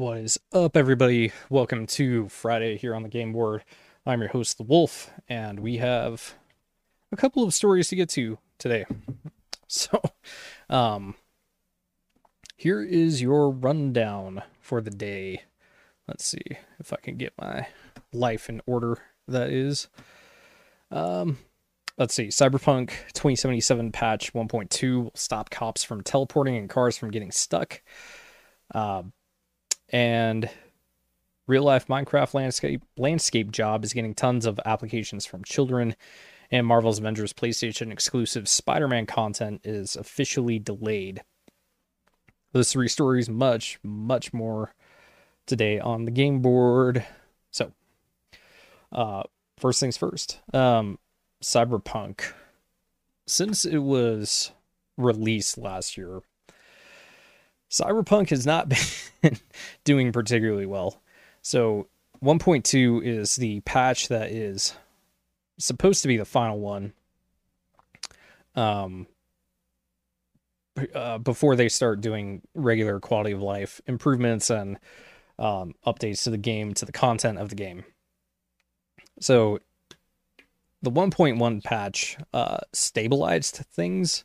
What is up, everybody? Welcome to Friday here on the Game Board. I'm your host, The Wolf, and we have a couple of stories to get to today. So, um, here is your rundown for the day. Let's see if I can get my life in order. That is, um, let's see. Cyberpunk 2077 patch 1.2 will stop cops from teleporting and cars from getting stuck. Uh, and real life Minecraft landscape landscape job is getting tons of applications from children. And Marvel's Avengers PlayStation exclusive Spider Man content is officially delayed. Those three stories, much, much more today on the game board. So, uh, first things first. Um, Cyberpunk. Since it was released last year, Cyberpunk has not been doing particularly well. So 1.2 is the patch that is supposed to be the final one. Um, uh, before they start doing regular quality of life improvements and um, updates to the game, to the content of the game. So the 1.1 patch uh, stabilized things,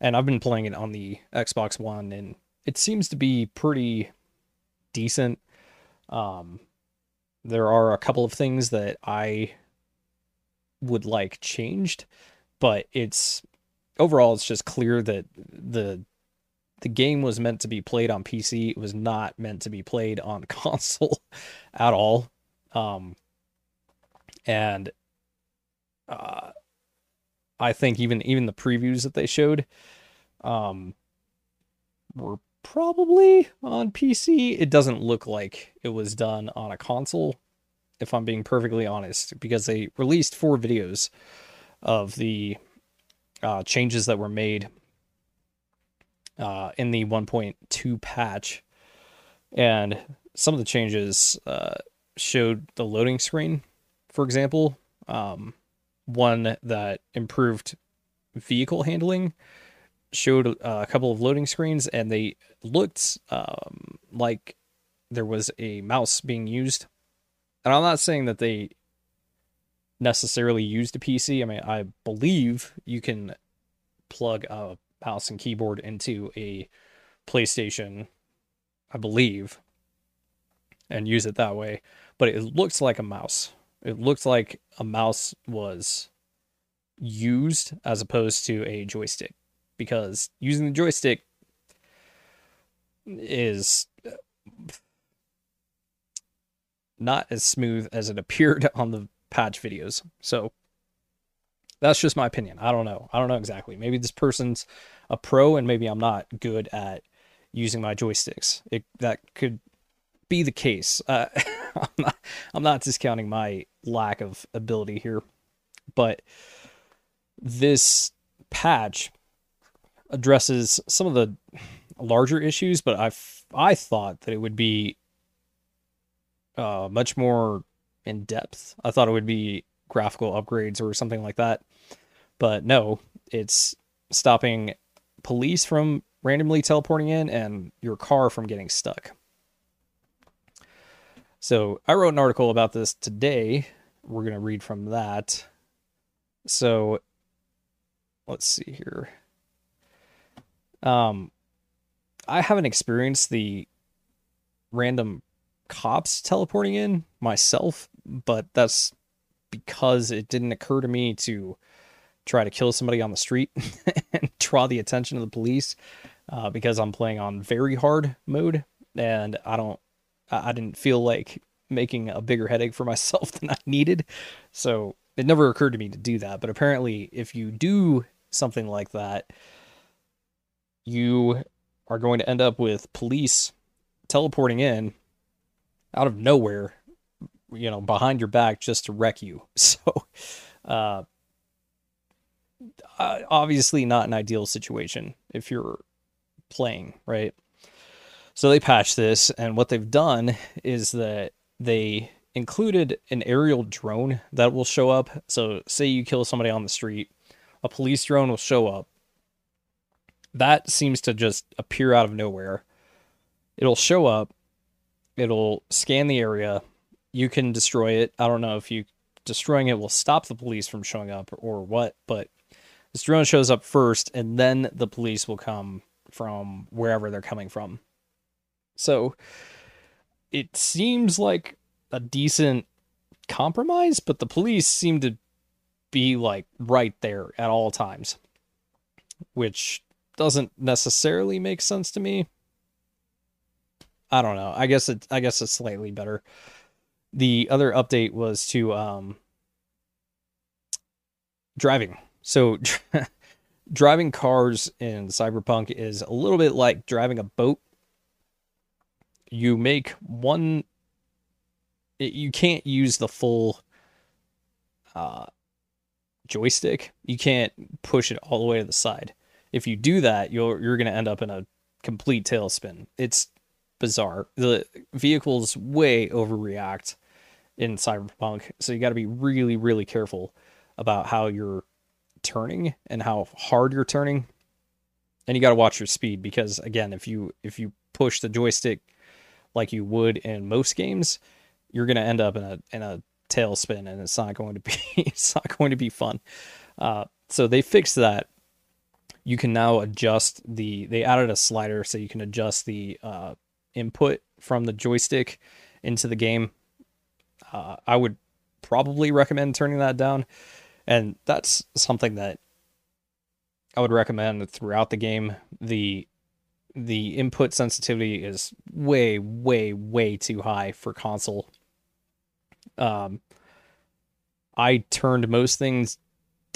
and I've been playing it on the Xbox One, and it seems to be pretty decent. Um, there are a couple of things that I would like changed, but it's overall it's just clear that the the game was meant to be played on PC. It was not meant to be played on console at all. Um, and uh, I think even even the previews that they showed um, were probably on PC. It doesn't look like it was done on a console, if I'm being perfectly honest, because they released four videos of the uh, changes that were made uh, in the 1.2 patch. And some of the changes uh, showed the loading screen, for example. Um, one that improved vehicle handling showed uh, a couple of loading screens and they looked um, like there was a mouse being used. And I'm not saying that they necessarily used a PC. I mean, I believe you can plug a mouse and keyboard into a PlayStation, I believe, and use it that way. But it looks like a mouse. It looks like a mouse was used as opposed to a joystick because using the joystick is not as smooth as it appeared on the patch videos. So that's just my opinion. I don't know. I don't know exactly. Maybe this person's a pro and maybe I'm not good at using my joysticks. It that could be the case. Uh, I'm not I'm not discounting my lack of ability here, but this patch addresses some of the larger issues, but I I thought that it would be uh, much more in depth. I thought it would be graphical upgrades or something like that, but no, it's stopping police from randomly teleporting in and your car from getting stuck. So I wrote an article about this today. We're going to read from that. So let's see here. Um, I haven't experienced the random cops teleporting in myself, but that's because it didn't occur to me to try to kill somebody on the street and draw the attention of the police uh, because I'm playing on very hard mode and I don't I didn't feel like making a bigger headache for myself than I needed. So it never occurred to me to do that. But apparently, if you do something like that, you are going to end up with police teleporting in out of nowhere, you know, behind your back just to wreck you. So, uh, obviously not an ideal situation if you're playing, right? So they patched this, and what they've done is that they included an aerial drone that will show up. So, say you kill somebody on the street, a police drone will show up that seems to just appear out of nowhere. It'll show up it'll scan the area. You can destroy it. I don't know if you destroying it will stop the police from showing up or what, but this drone shows up first, and then the police will come from wherever they're coming from. So it seems like a decent compromise, but the police seem to be like right there at all times, which doesn't necessarily make sense to me. I don't know. I guess it I guess it's slightly better. The other update was to um driving. So driving cars in Cyberpunk is a little bit like driving a boat. You make one you can't use the full uh joystick. You can't push it all the way to the side. If you do that, you're you're going to end up in a complete tailspin. It's bizarre. The vehicles way overreact in Cyberpunk, so you got to be really really careful about how you're turning and how hard you're turning. And you got to watch your speed because again, if you if you push the joystick like you would in most games, you're going to end up in a in a tailspin and it's not going to be it's not going to be fun. Uh, so they fixed that. You can now adjust the they added a slider so you can adjust the uh, input from the joystick into the game. Uh, I would probably recommend turning that down, and that's something that I would recommend throughout the game. the The input sensitivity is way, way, way too high for console um, I turned most things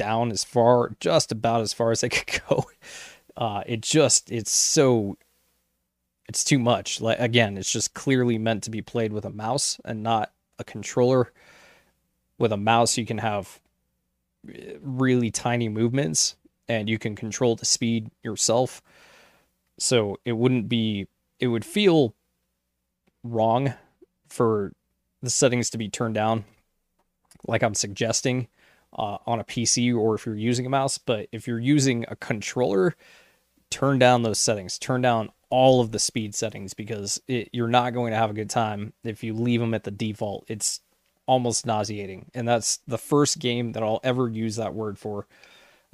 down as far, just about as far as I could go. Uh, it just, it's so, it's too much. Like again, it's just clearly meant to be played with a mouse and not a controller. With a mouse, you can have eh, really tiny movements and you can control the speed yourself. So it wouldn't be, it would feel wrong for the settings to be turned down, like I'm suggesting uh, on a PC or if you're using a mouse. But if you're using a controller, turn down those settings. Turn down all of the speed settings because it, you're not going to have a good time if you leave them at the default. It's almost nauseating. And that's the first game that I'll ever use that word for.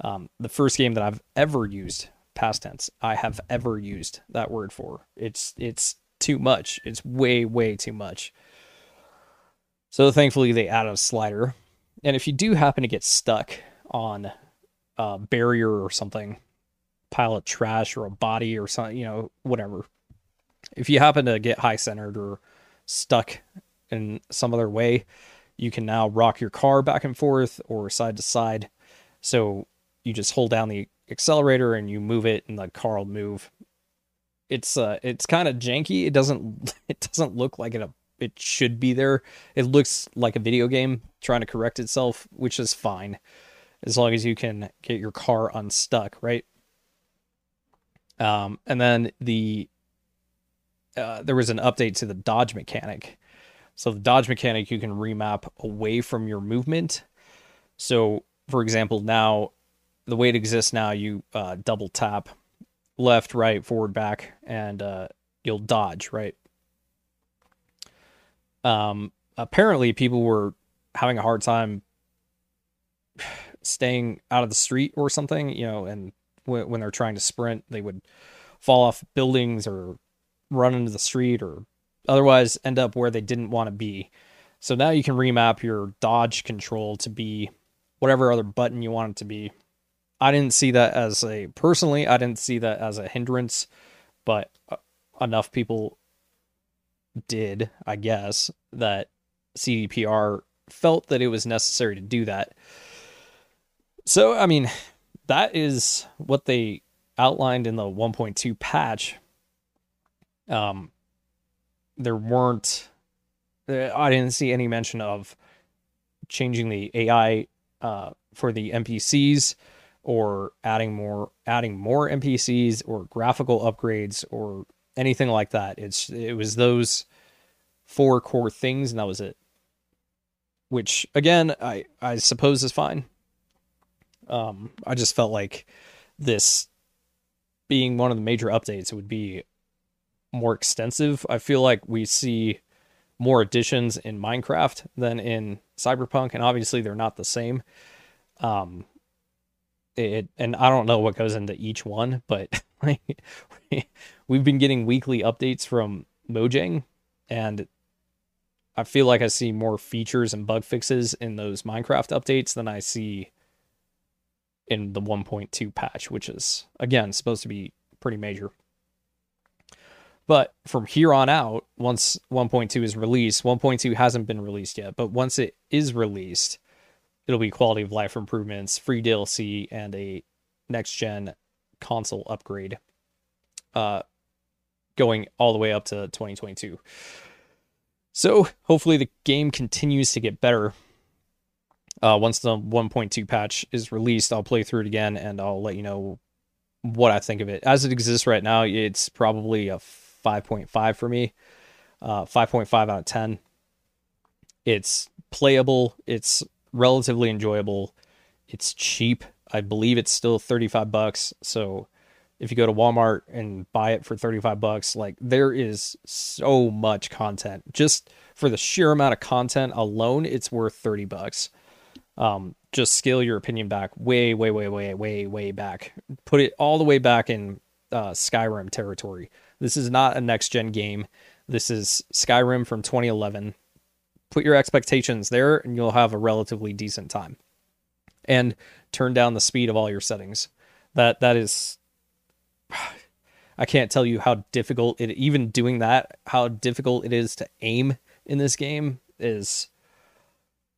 Um, the first game that I've ever used past tense I have ever used that word for. It's it's too much. It's way way too much. So thankfully they added a slider. And if you do happen to get stuck on a barrier or something, pile of trash or a body or something, you know, whatever. If you happen to get high centered or stuck in some other way, you can now rock your car back and forth or side to side. So you just hold down the accelerator and you move it and the car will move. It's uh it's kind of janky. It doesn't it doesn't look like it it should be there. It looks like a video game trying to correct itself, which is fine as long as you can get your car unstuck, right? Um, and then the uh, there was an update to the dodge mechanic. So the dodge mechanic you can remap away from your movement. So for example, now the way it exists now, you uh, double tap left, right, forward, back, and uh, you'll dodge, right? Um, apparently, people were having a hard time staying out of the street or something, you know, and w- when they're trying to sprint, they would fall off buildings or run into the street or otherwise end up where they didn't want to be. So now you can remap your dodge control to be whatever other button you want it to be. I didn't see that as a personally, I didn't see that as a hindrance, but uh, enough people did, I guess, that CDPR felt that it was necessary to do that. So, I mean, that is what they outlined in the 1.2 patch. Um, there weren't, I didn't see any mention of changing the AI uh, for the NPCs or adding more adding more NPCs or graphical upgrades or anything like that. It's it was those four core things, and that was it. Which again, I I suppose is fine. Um, I just felt like this being one of the major updates, it would be more extensive. I feel like we see more additions in Minecraft than in Cyberpunk, and obviously they're not the same. Um, it and I don't know what goes into each one, but like, we've been getting weekly updates from Mojang, and I feel like I see more features and bug fixes in those Minecraft updates than I see in the 1.2 patch, which is again supposed to be pretty major. But from here on out, once 1.2 is released, 1.2 hasn't been released yet, but once it is released, it'll be quality of life improvements, free DLC, and a next gen console upgrade uh, going all the way up to 2022. So hopefully the game continues to get better. Uh, once the 1.2 patch is released, I'll play through it again and I'll let you know what I think of it. As it exists right now, it's probably a 5.5 for me. Uh, 5.5 out of 10. It's playable. It's relatively enjoyable. It's cheap. I believe it's still 35 bucks. So if you go to Walmart and buy it for 35 bucks, like there is so much content. Just for the sheer amount of content alone, it's worth 30 bucks. Um, just scale your opinion back way, way, way, way, way, way back. Put it all the way back in uh, Skyrim territory. This is not a next gen game. This is Skyrim from 2011. Put your expectations there, and you'll have a relatively decent time. And turn down the speed of all your settings. That that is. I can't tell you how difficult it. Even doing that, how difficult it is to aim in this game is.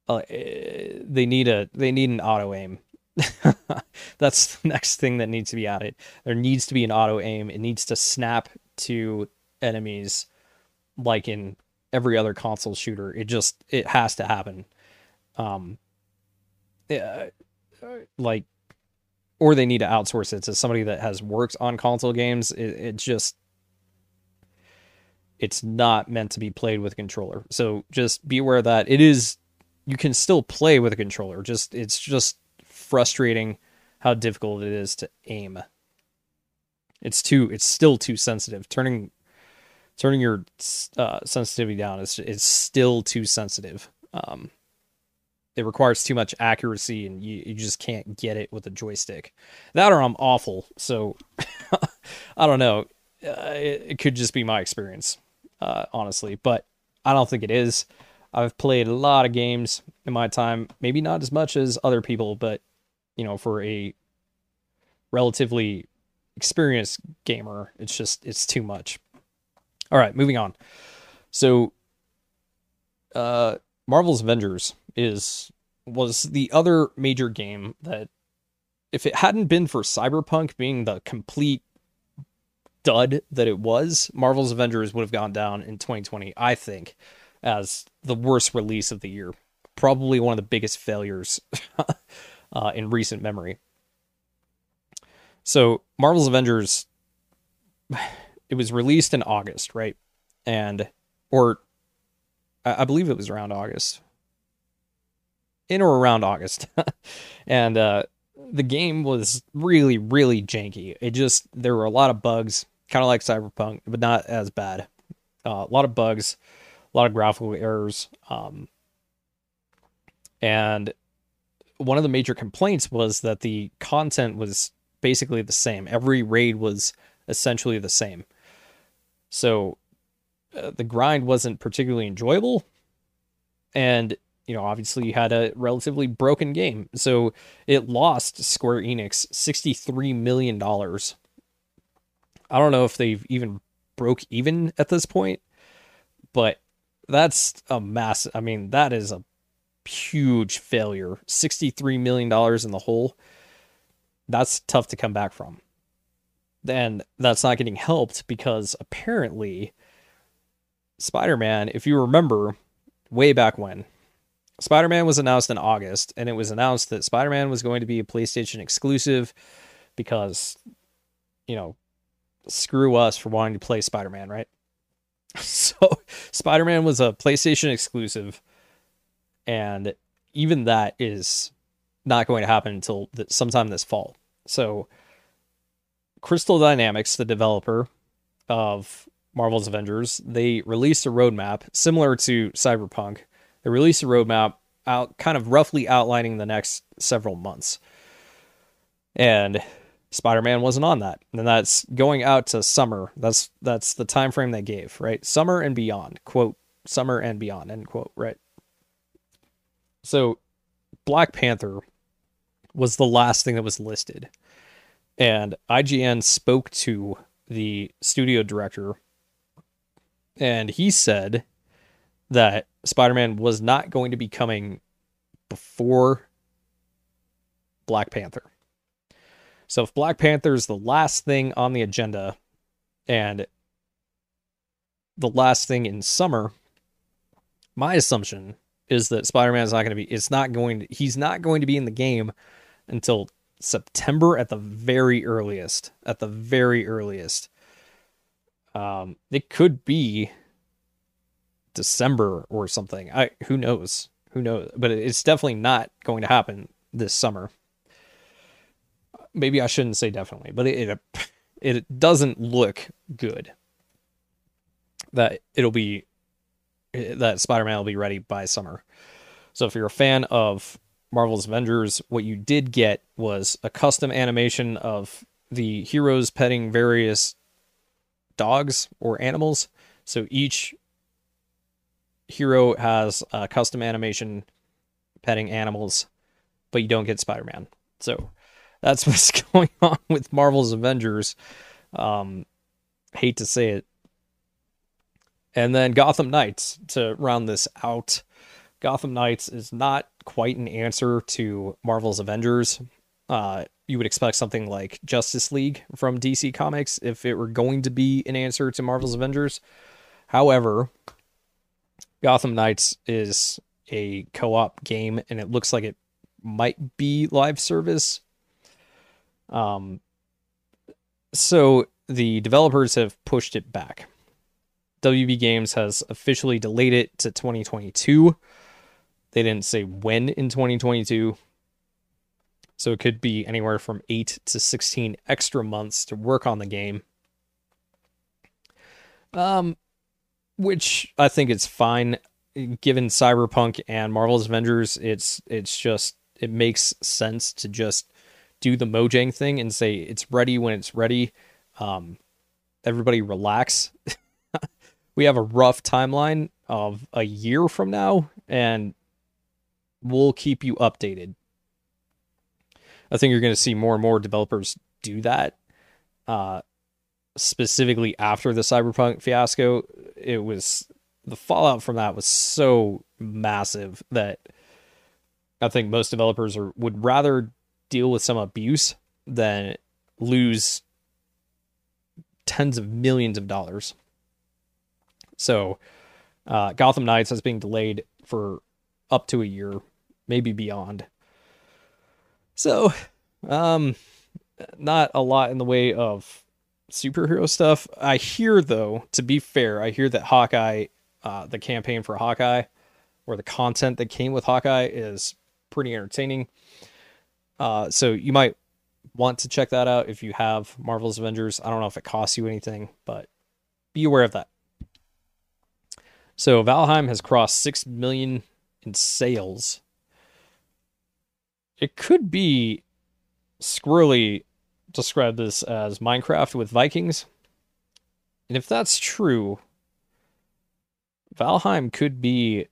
Uh, they need a they need an auto aim. That's the next thing that needs to be added. There needs to be an auto aim. It needs to snap to enemies like in every other console shooter. It just it has to happen. Um yeah, like or they need to outsource it to somebody that has worked on console games. It, it just it's not meant to be played with a controller. So just be aware that it is you can still play with a controller. Just it's just frustrating how difficult it is to aim. It's too. It's still too sensitive. Turning turning your uh, sensitivity down is it's still too sensitive. Um, it requires too much accuracy, and you, you just can't get it with a joystick. That or I'm awful. So I don't know. Uh, it, it, could just be my experience, uh, honestly, but I don't think it is. I've played a lot of games in my time, maybe not as much as other people, but you know, for a relatively experienced gamer, it's just it's too much. All right, moving on. So uh Marvel's Avengers is was the other major game that if it hadn't been for Cyberpunk being the complete dud that it was, Marvel's Avengers would have gone down in 2020, I think, as the worst release of the year. Probably one of the biggest failures uh, in recent memory. So Marvel's Avengers, it was released in August, right? And or I believe it was around August, in or around August, and uh, the game was really, really janky. It just there were a lot of bugs, kind of like Cyberpunk, but not as bad. Uh, a lot of bugs, a lot of graphical errors, um, and one of the major complaints was that the content was basically the same. Every raid was essentially the same. So uh, the grind wasn't particularly enjoyable. And, you know, obviously you had a relatively broken game. So it lost Square Enix $63 million. I don't know if they've even broke even at this point, but that's a mass. I mean, that is a huge failure. $63 million in the hole. That's tough to come back from. And that's not getting helped because apparently Spider Man, if you remember way back when, Spider Man was announced in August, and it was announced that Spider Man was going to be a PlayStation exclusive because, you know, screw us for wanting to play Spider Man, right? So, Spider Man was a PlayStation exclusive and even that is not going to happen until th- sometime this fall. So, Crystal Dynamics, the developer of Marvel's Avengers, they released a roadmap similar to Cyberpunk. They released a roadmap out kind of roughly outlining the next several months. And Spider-Man wasn't on that. And that's going out to summer. That's that's the time frame they gave, right? Summer and beyond. Quote, summer and beyond, end quote, right? So Black Panther was the last thing that was listed. And IGN spoke to the studio director and he said that Spider-Man was not going to be coming before Black Panther. So if Black Panther is the last thing on the agenda and the last thing in summer, my assumption is that Spider-Man is not going to be it's not going to he's not going to be in the game until September at the very earliest. At the very earliest. Um it could be December or something. I who knows? Who knows? But it's definitely not going to happen this summer. Maybe I shouldn't say definitely, but it it, it doesn't look good. That it'll be that Spider-Man will be ready by summer. So if you're a fan of Marvel's Avengers, what you did get was a custom animation of the heroes petting various dogs or animals. So each hero has a custom animation petting animals, but you don't get Spider Man. So that's what's going on with Marvel's Avengers. Um, hate to say it. And then Gotham Knights to round this out. Gotham Knights is not quite an answer to Marvel's Avengers. Uh, you would expect something like Justice League from DC Comics if it were going to be an answer to Marvel's Avengers. However, Gotham Knights is a co-op game and it looks like it might be live service. Um so the developers have pushed it back. WB Games has officially delayed it to 2022. They didn't say when in 2022. So it could be anywhere from 8 to 16 extra months to work on the game. Um which I think it's fine given Cyberpunk and Marvel's Avengers, it's it's just it makes sense to just do the Mojang thing and say it's ready when it's ready. Um, everybody relax. we have a rough timeline of a year from now, and we'll keep you updated. I think you're going to see more and more developers do that. Uh, specifically after the Cyberpunk fiasco, it was the fallout from that was so massive that I think most developers are, would rather deal with some abuse than lose tens of millions of dollars. So, uh, Gotham Knights has been delayed for up to a year, maybe beyond. So, um, not a lot in the way of superhero stuff. I hear, though, to be fair, I hear that Hawkeye uh, the campaign for Hawkeye or the content that came with Hawkeye is pretty entertaining. Uh, so you might want to check that out if you have Marvel's Avengers. I don't know if it costs you anything, but be aware of that. So Valheim has crossed 6 million in sales. It could be squirrely describe this as Minecraft with Vikings. And if that's true, Valheim could be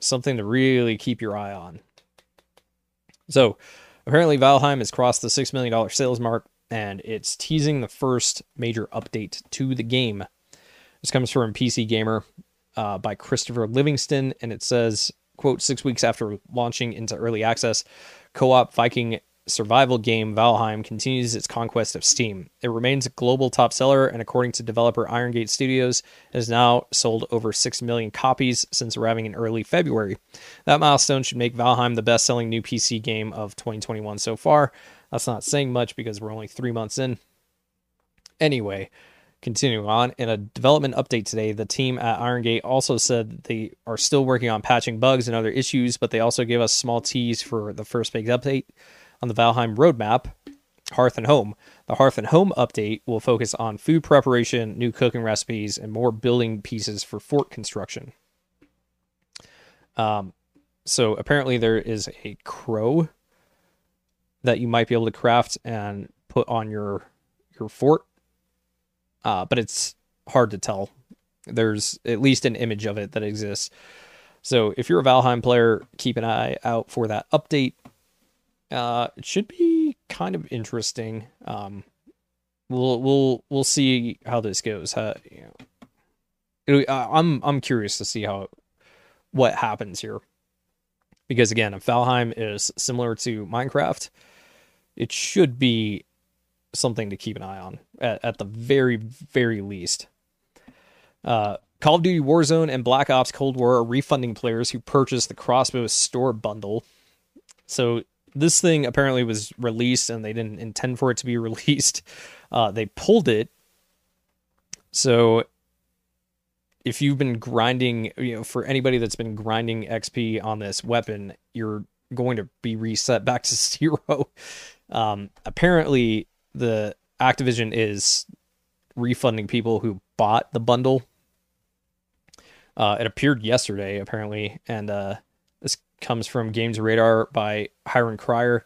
something to really keep your eye on. So, apparently, Valheim has crossed the $6 million sales mark and it's teasing the first major update to the game. This comes from PC Gamer uh, by Christopher Livingston, and it says, quote, six weeks after launching into early access, co-op Viking survival game Valheim continues its conquest of Steam. It remains a global top seller, and according to developer Iron Gate Studios, has now sold over 6 million copies since arriving in early February. That milestone should make Valheim the best selling new PC game of 2021 so far. That's not saying much because we're only three months in. Anyway, continuing on, in a development update today, the team at Iron Gate also said they are still working on patching bugs and other issues, but they also gave us small tease for the first big update on the Valheim roadmap. Hearth and Home. The Hearth and Home update will focus on food preparation, new cooking recipes, and more building pieces for fort construction. Um, so apparently there is a crow that you might be able to craft and put on your your fort, uh, but it's hard to tell. There's at least an image of it that exists. So if you're a Valheim player, keep an eye out for that update. Uh, it should be kind of interesting. Um, we'll we'll we'll see how this goes. Uh, you know, uh, I'm I'm curious to see how what happens here because again, if Valheim is similar to Minecraft, it should be something to keep an eye on at, at the very very least. Uh, Call of Duty Warzone and Black Ops Cold War are refunding players who purchased the Crossbow store bundle. So this thing apparently was released and they didn't intend for it to be released. Uh, they pulled it. So if you've been grinding, you know, for anybody that's been grinding XP on this weapon, you're going to be reset back to zero. Um, apparently, the Activision is refunding people who bought the bundle. Uh, it appeared yesterday, apparently, and uh, comes from Games Radar by Hirun Cryer.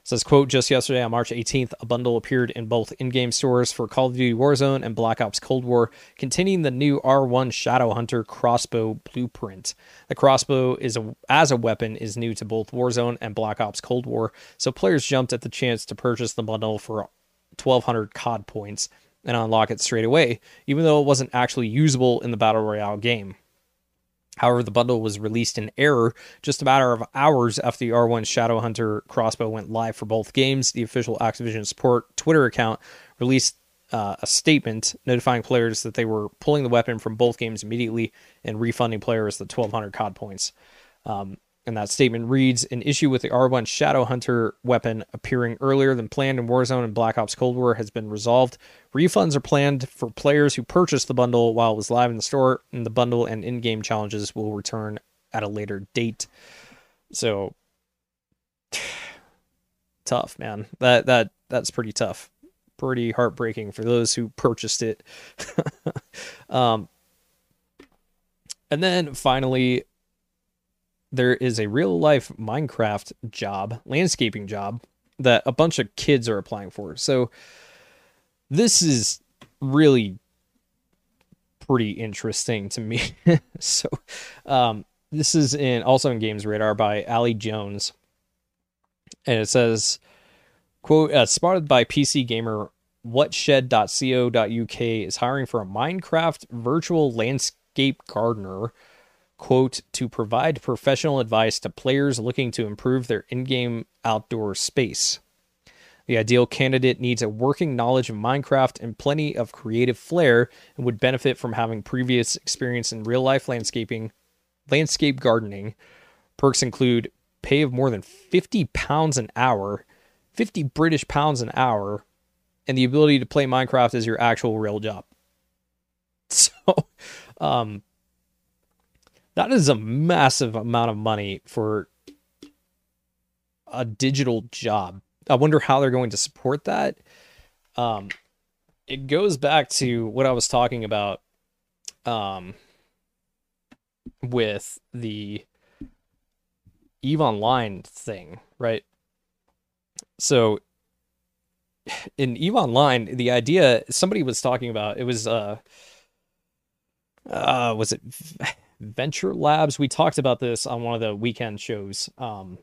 It says, quote, just yesterday on March 18th, a bundle appeared in both in-game stores for Call of Duty Warzone and Black Ops Cold War, containing the new R1 Shadowhunter crossbow blueprint. The crossbow is a, as a weapon is new to both Warzone and Black Ops Cold War, so players jumped at the chance to purchase the bundle for 1200 COD points and unlock it straight away, even though it wasn't actually usable in the Battle Royale game. However, the bundle was released in error just a matter of hours after the R1 Shadowhunter crossbow went live for both games. The official Activision support Twitter account released uh, a statement notifying players that they were pulling the weapon from both games immediately and refunding players the 1200 COD points. Um, and that statement reads An issue with the R1 Shadow Hunter weapon appearing earlier than planned in Warzone and Black Ops Cold War has been resolved. Refunds are planned for players who purchased the bundle while it was live in the store, and the bundle and in game challenges will return at a later date. So, tough, man. That that That's pretty tough. Pretty heartbreaking for those who purchased it. um, and then finally, there is a real life Minecraft job, landscaping job that a bunch of kids are applying for. So this is really pretty interesting to me. so um, this is in also in Games Radar by Ali Jones. And it says, quote, uh, spotted by PC Gamer, whatshed.co.uk is hiring for a Minecraft virtual landscape gardener quote, to provide professional advice to players looking to improve their in game outdoor space. The ideal candidate needs a working knowledge of Minecraft and plenty of creative flair and would benefit from having previous experience in real life landscaping, landscape gardening. Perks include pay of more than 50 pounds an hour, 50 British pounds an hour, and the ability to play Minecraft as your actual real job. So, um, that is a massive amount of money for a digital job. I wonder how they're going to support that. Um, it goes back to what I was talking about um, with the Eve Online thing, right? So in Eve Online, the idea somebody was talking about it was uh uh was it Venture Labs. We talked about this on one of the weekend shows. Um,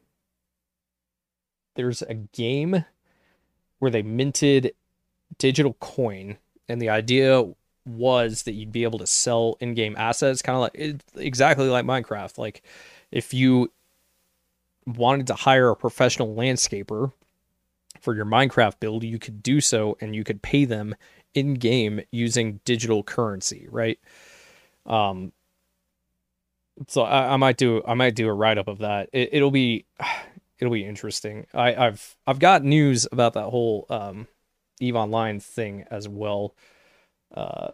there's a game where they minted digital coin, and the idea was that you'd be able to sell in-game assets, kind of like exactly like Minecraft. Like if you wanted to hire a professional landscaper for your Minecraft build, you could do so, and you could pay them in game using digital currency, right? Um, so I, I, might do I might do a write up of that. It, will be it'll be interesting. I, have I've got news about that whole um, Eve Online thing as well. Uh,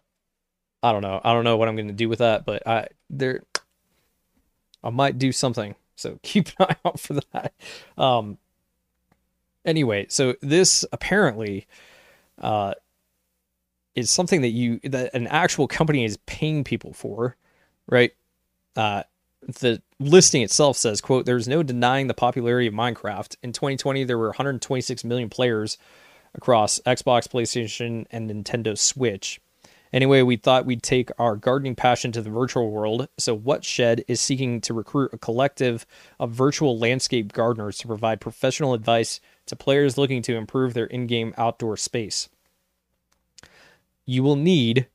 I don't know. I don't know what I'm going to do with that, but I there I might do something. So keep an eye out for that. Um, anyway, so this apparently uh, is something that you that an actual company is paying people for, right? Uh, the listing itself says, "quote There's no denying the popularity of Minecraft. In 2020, there were 126 million players across Xbox, PlayStation, and Nintendo Switch." Anyway, we thought we'd take our gardening passion to the virtual world. So, Whatshed is seeking to recruit a collective of virtual landscape gardeners to provide professional advice to players looking to improve their in game outdoor space. You will need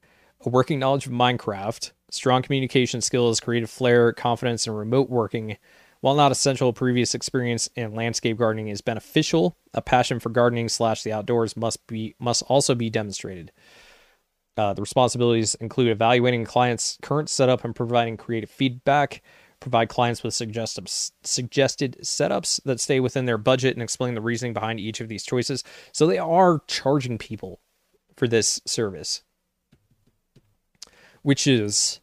a working knowledge of Minecraft, strong communication skills, creative flair, confidence, and remote working. While not essential, previous experience in landscape gardening is beneficial. A passion for gardening slash the outdoors must be must also be demonstrated. Uh, the responsibilities include evaluating clients' current setup and providing creative feedback, provide clients with suggested suggested setups that stay within their budget, and explain the reasoning behind each of these choices. So they are charging people for this service, which is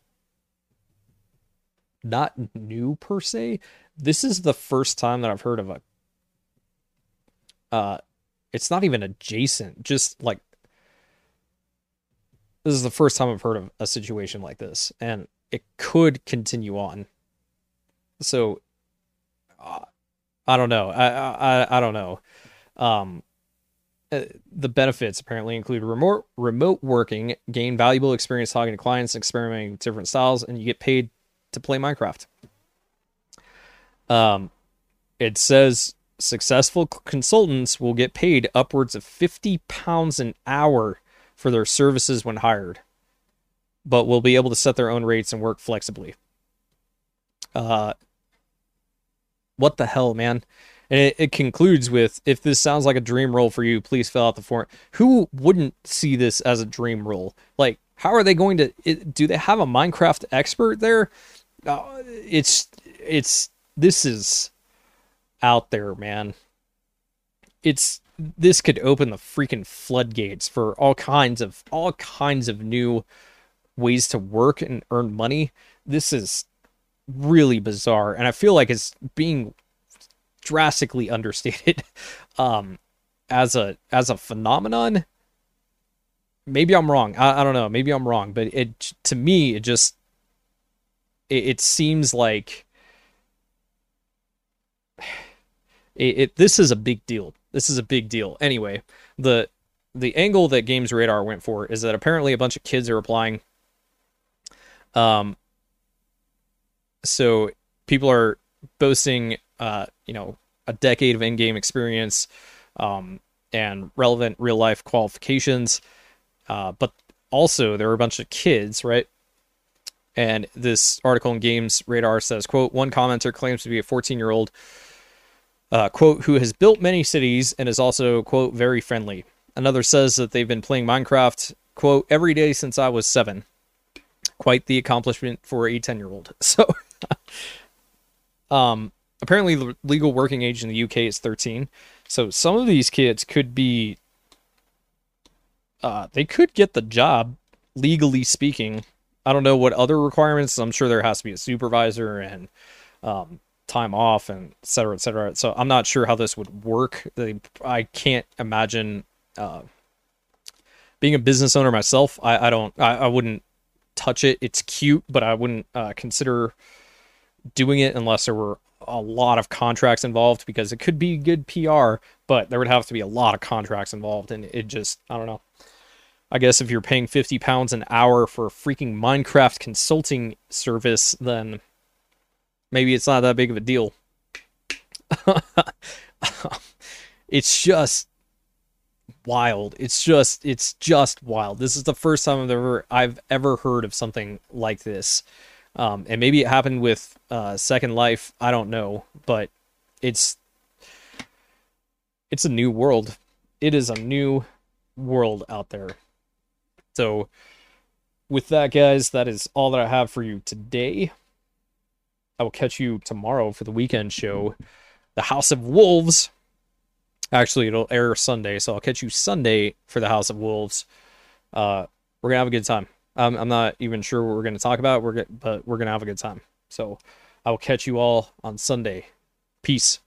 not new per se. This is the first time that I've heard of a. Uh, it's not even adjacent, just like this is the first time I've heard of a situation like this, and it could continue on. So, uh, I don't know. I, I I don't know. Um, uh, the benefits apparently include remote remote working, gain valuable experience talking to clients, experimenting with different styles, and you get paid to play Minecraft. Um, it says successful consultants will get paid upwards of 50 pounds an hour for their services when hired, but will be able to set their own rates and work flexibly. Uh, what the hell, man? And it, it concludes with if this sounds like a dream role for you, please fill out the form. Who wouldn't see this as a dream role? Like, how are they going to? It, do they have a Minecraft expert there? Uh, it's it's this is out there, man. It's this could open the freaking floodgates for all kinds of all kinds of new ways to work and earn money. This is really bizarre and I feel like it's being drastically understated um as a as a phenomenon. Maybe I'm wrong. I, I don't know. Maybe I'm wrong, but it to me it just it, it seems like it, it this is a big deal this is a big deal. Anyway, the the angle that Games Radar went for is that apparently a bunch of kids are applying. Um, so people are boasting, uh, you know, a decade of in-game experience, um, and relevant real-life qualifications. Uh, but also there are a bunch of kids, right? And this article in Games Radar says, "quote One commenter claims to be a 14-year-old uh, quote, who has built many cities and is also, quote, very friendly. Another says that they've been playing Minecraft, quote, every day since I was seven. Quite the accomplishment for a 10 year old. So, um, apparently, the legal working age in the UK is 13. So, some of these kids could be, uh, they could get the job, legally speaking. I don't know what other requirements. I'm sure there has to be a supervisor and, um, time off and et cetera, et cetera. So I'm not sure how this would work. I can't imagine uh, being a business owner myself. I, I don't, I, I, wouldn't touch it. It's cute, but I wouldn't uh, consider doing it unless there were a lot of contracts involved because it could be good PR, but there would have to be a lot of contracts involved. And it just, I don't know. I guess if you're paying 50 pounds an hour for a freaking Minecraft consulting service, then maybe it's not that big of a deal. it's just wild. It's just it's just wild. This is the first time I've ever I've ever heard of something like this. Um, and maybe it happened with uh, Second Life. I don't know, but it's it's a new world. It is a new world out there. So, with that, guys, that is all that I have for you today. I will catch you tomorrow for the weekend show, The House of Wolves. Actually, it'll air Sunday, so I'll catch you Sunday for The House of Wolves. Uh, we're gonna have a good time. Um, I'm not even sure what we're gonna talk about. We're get, but we're gonna have a good time. So I will catch you all on Sunday. Peace.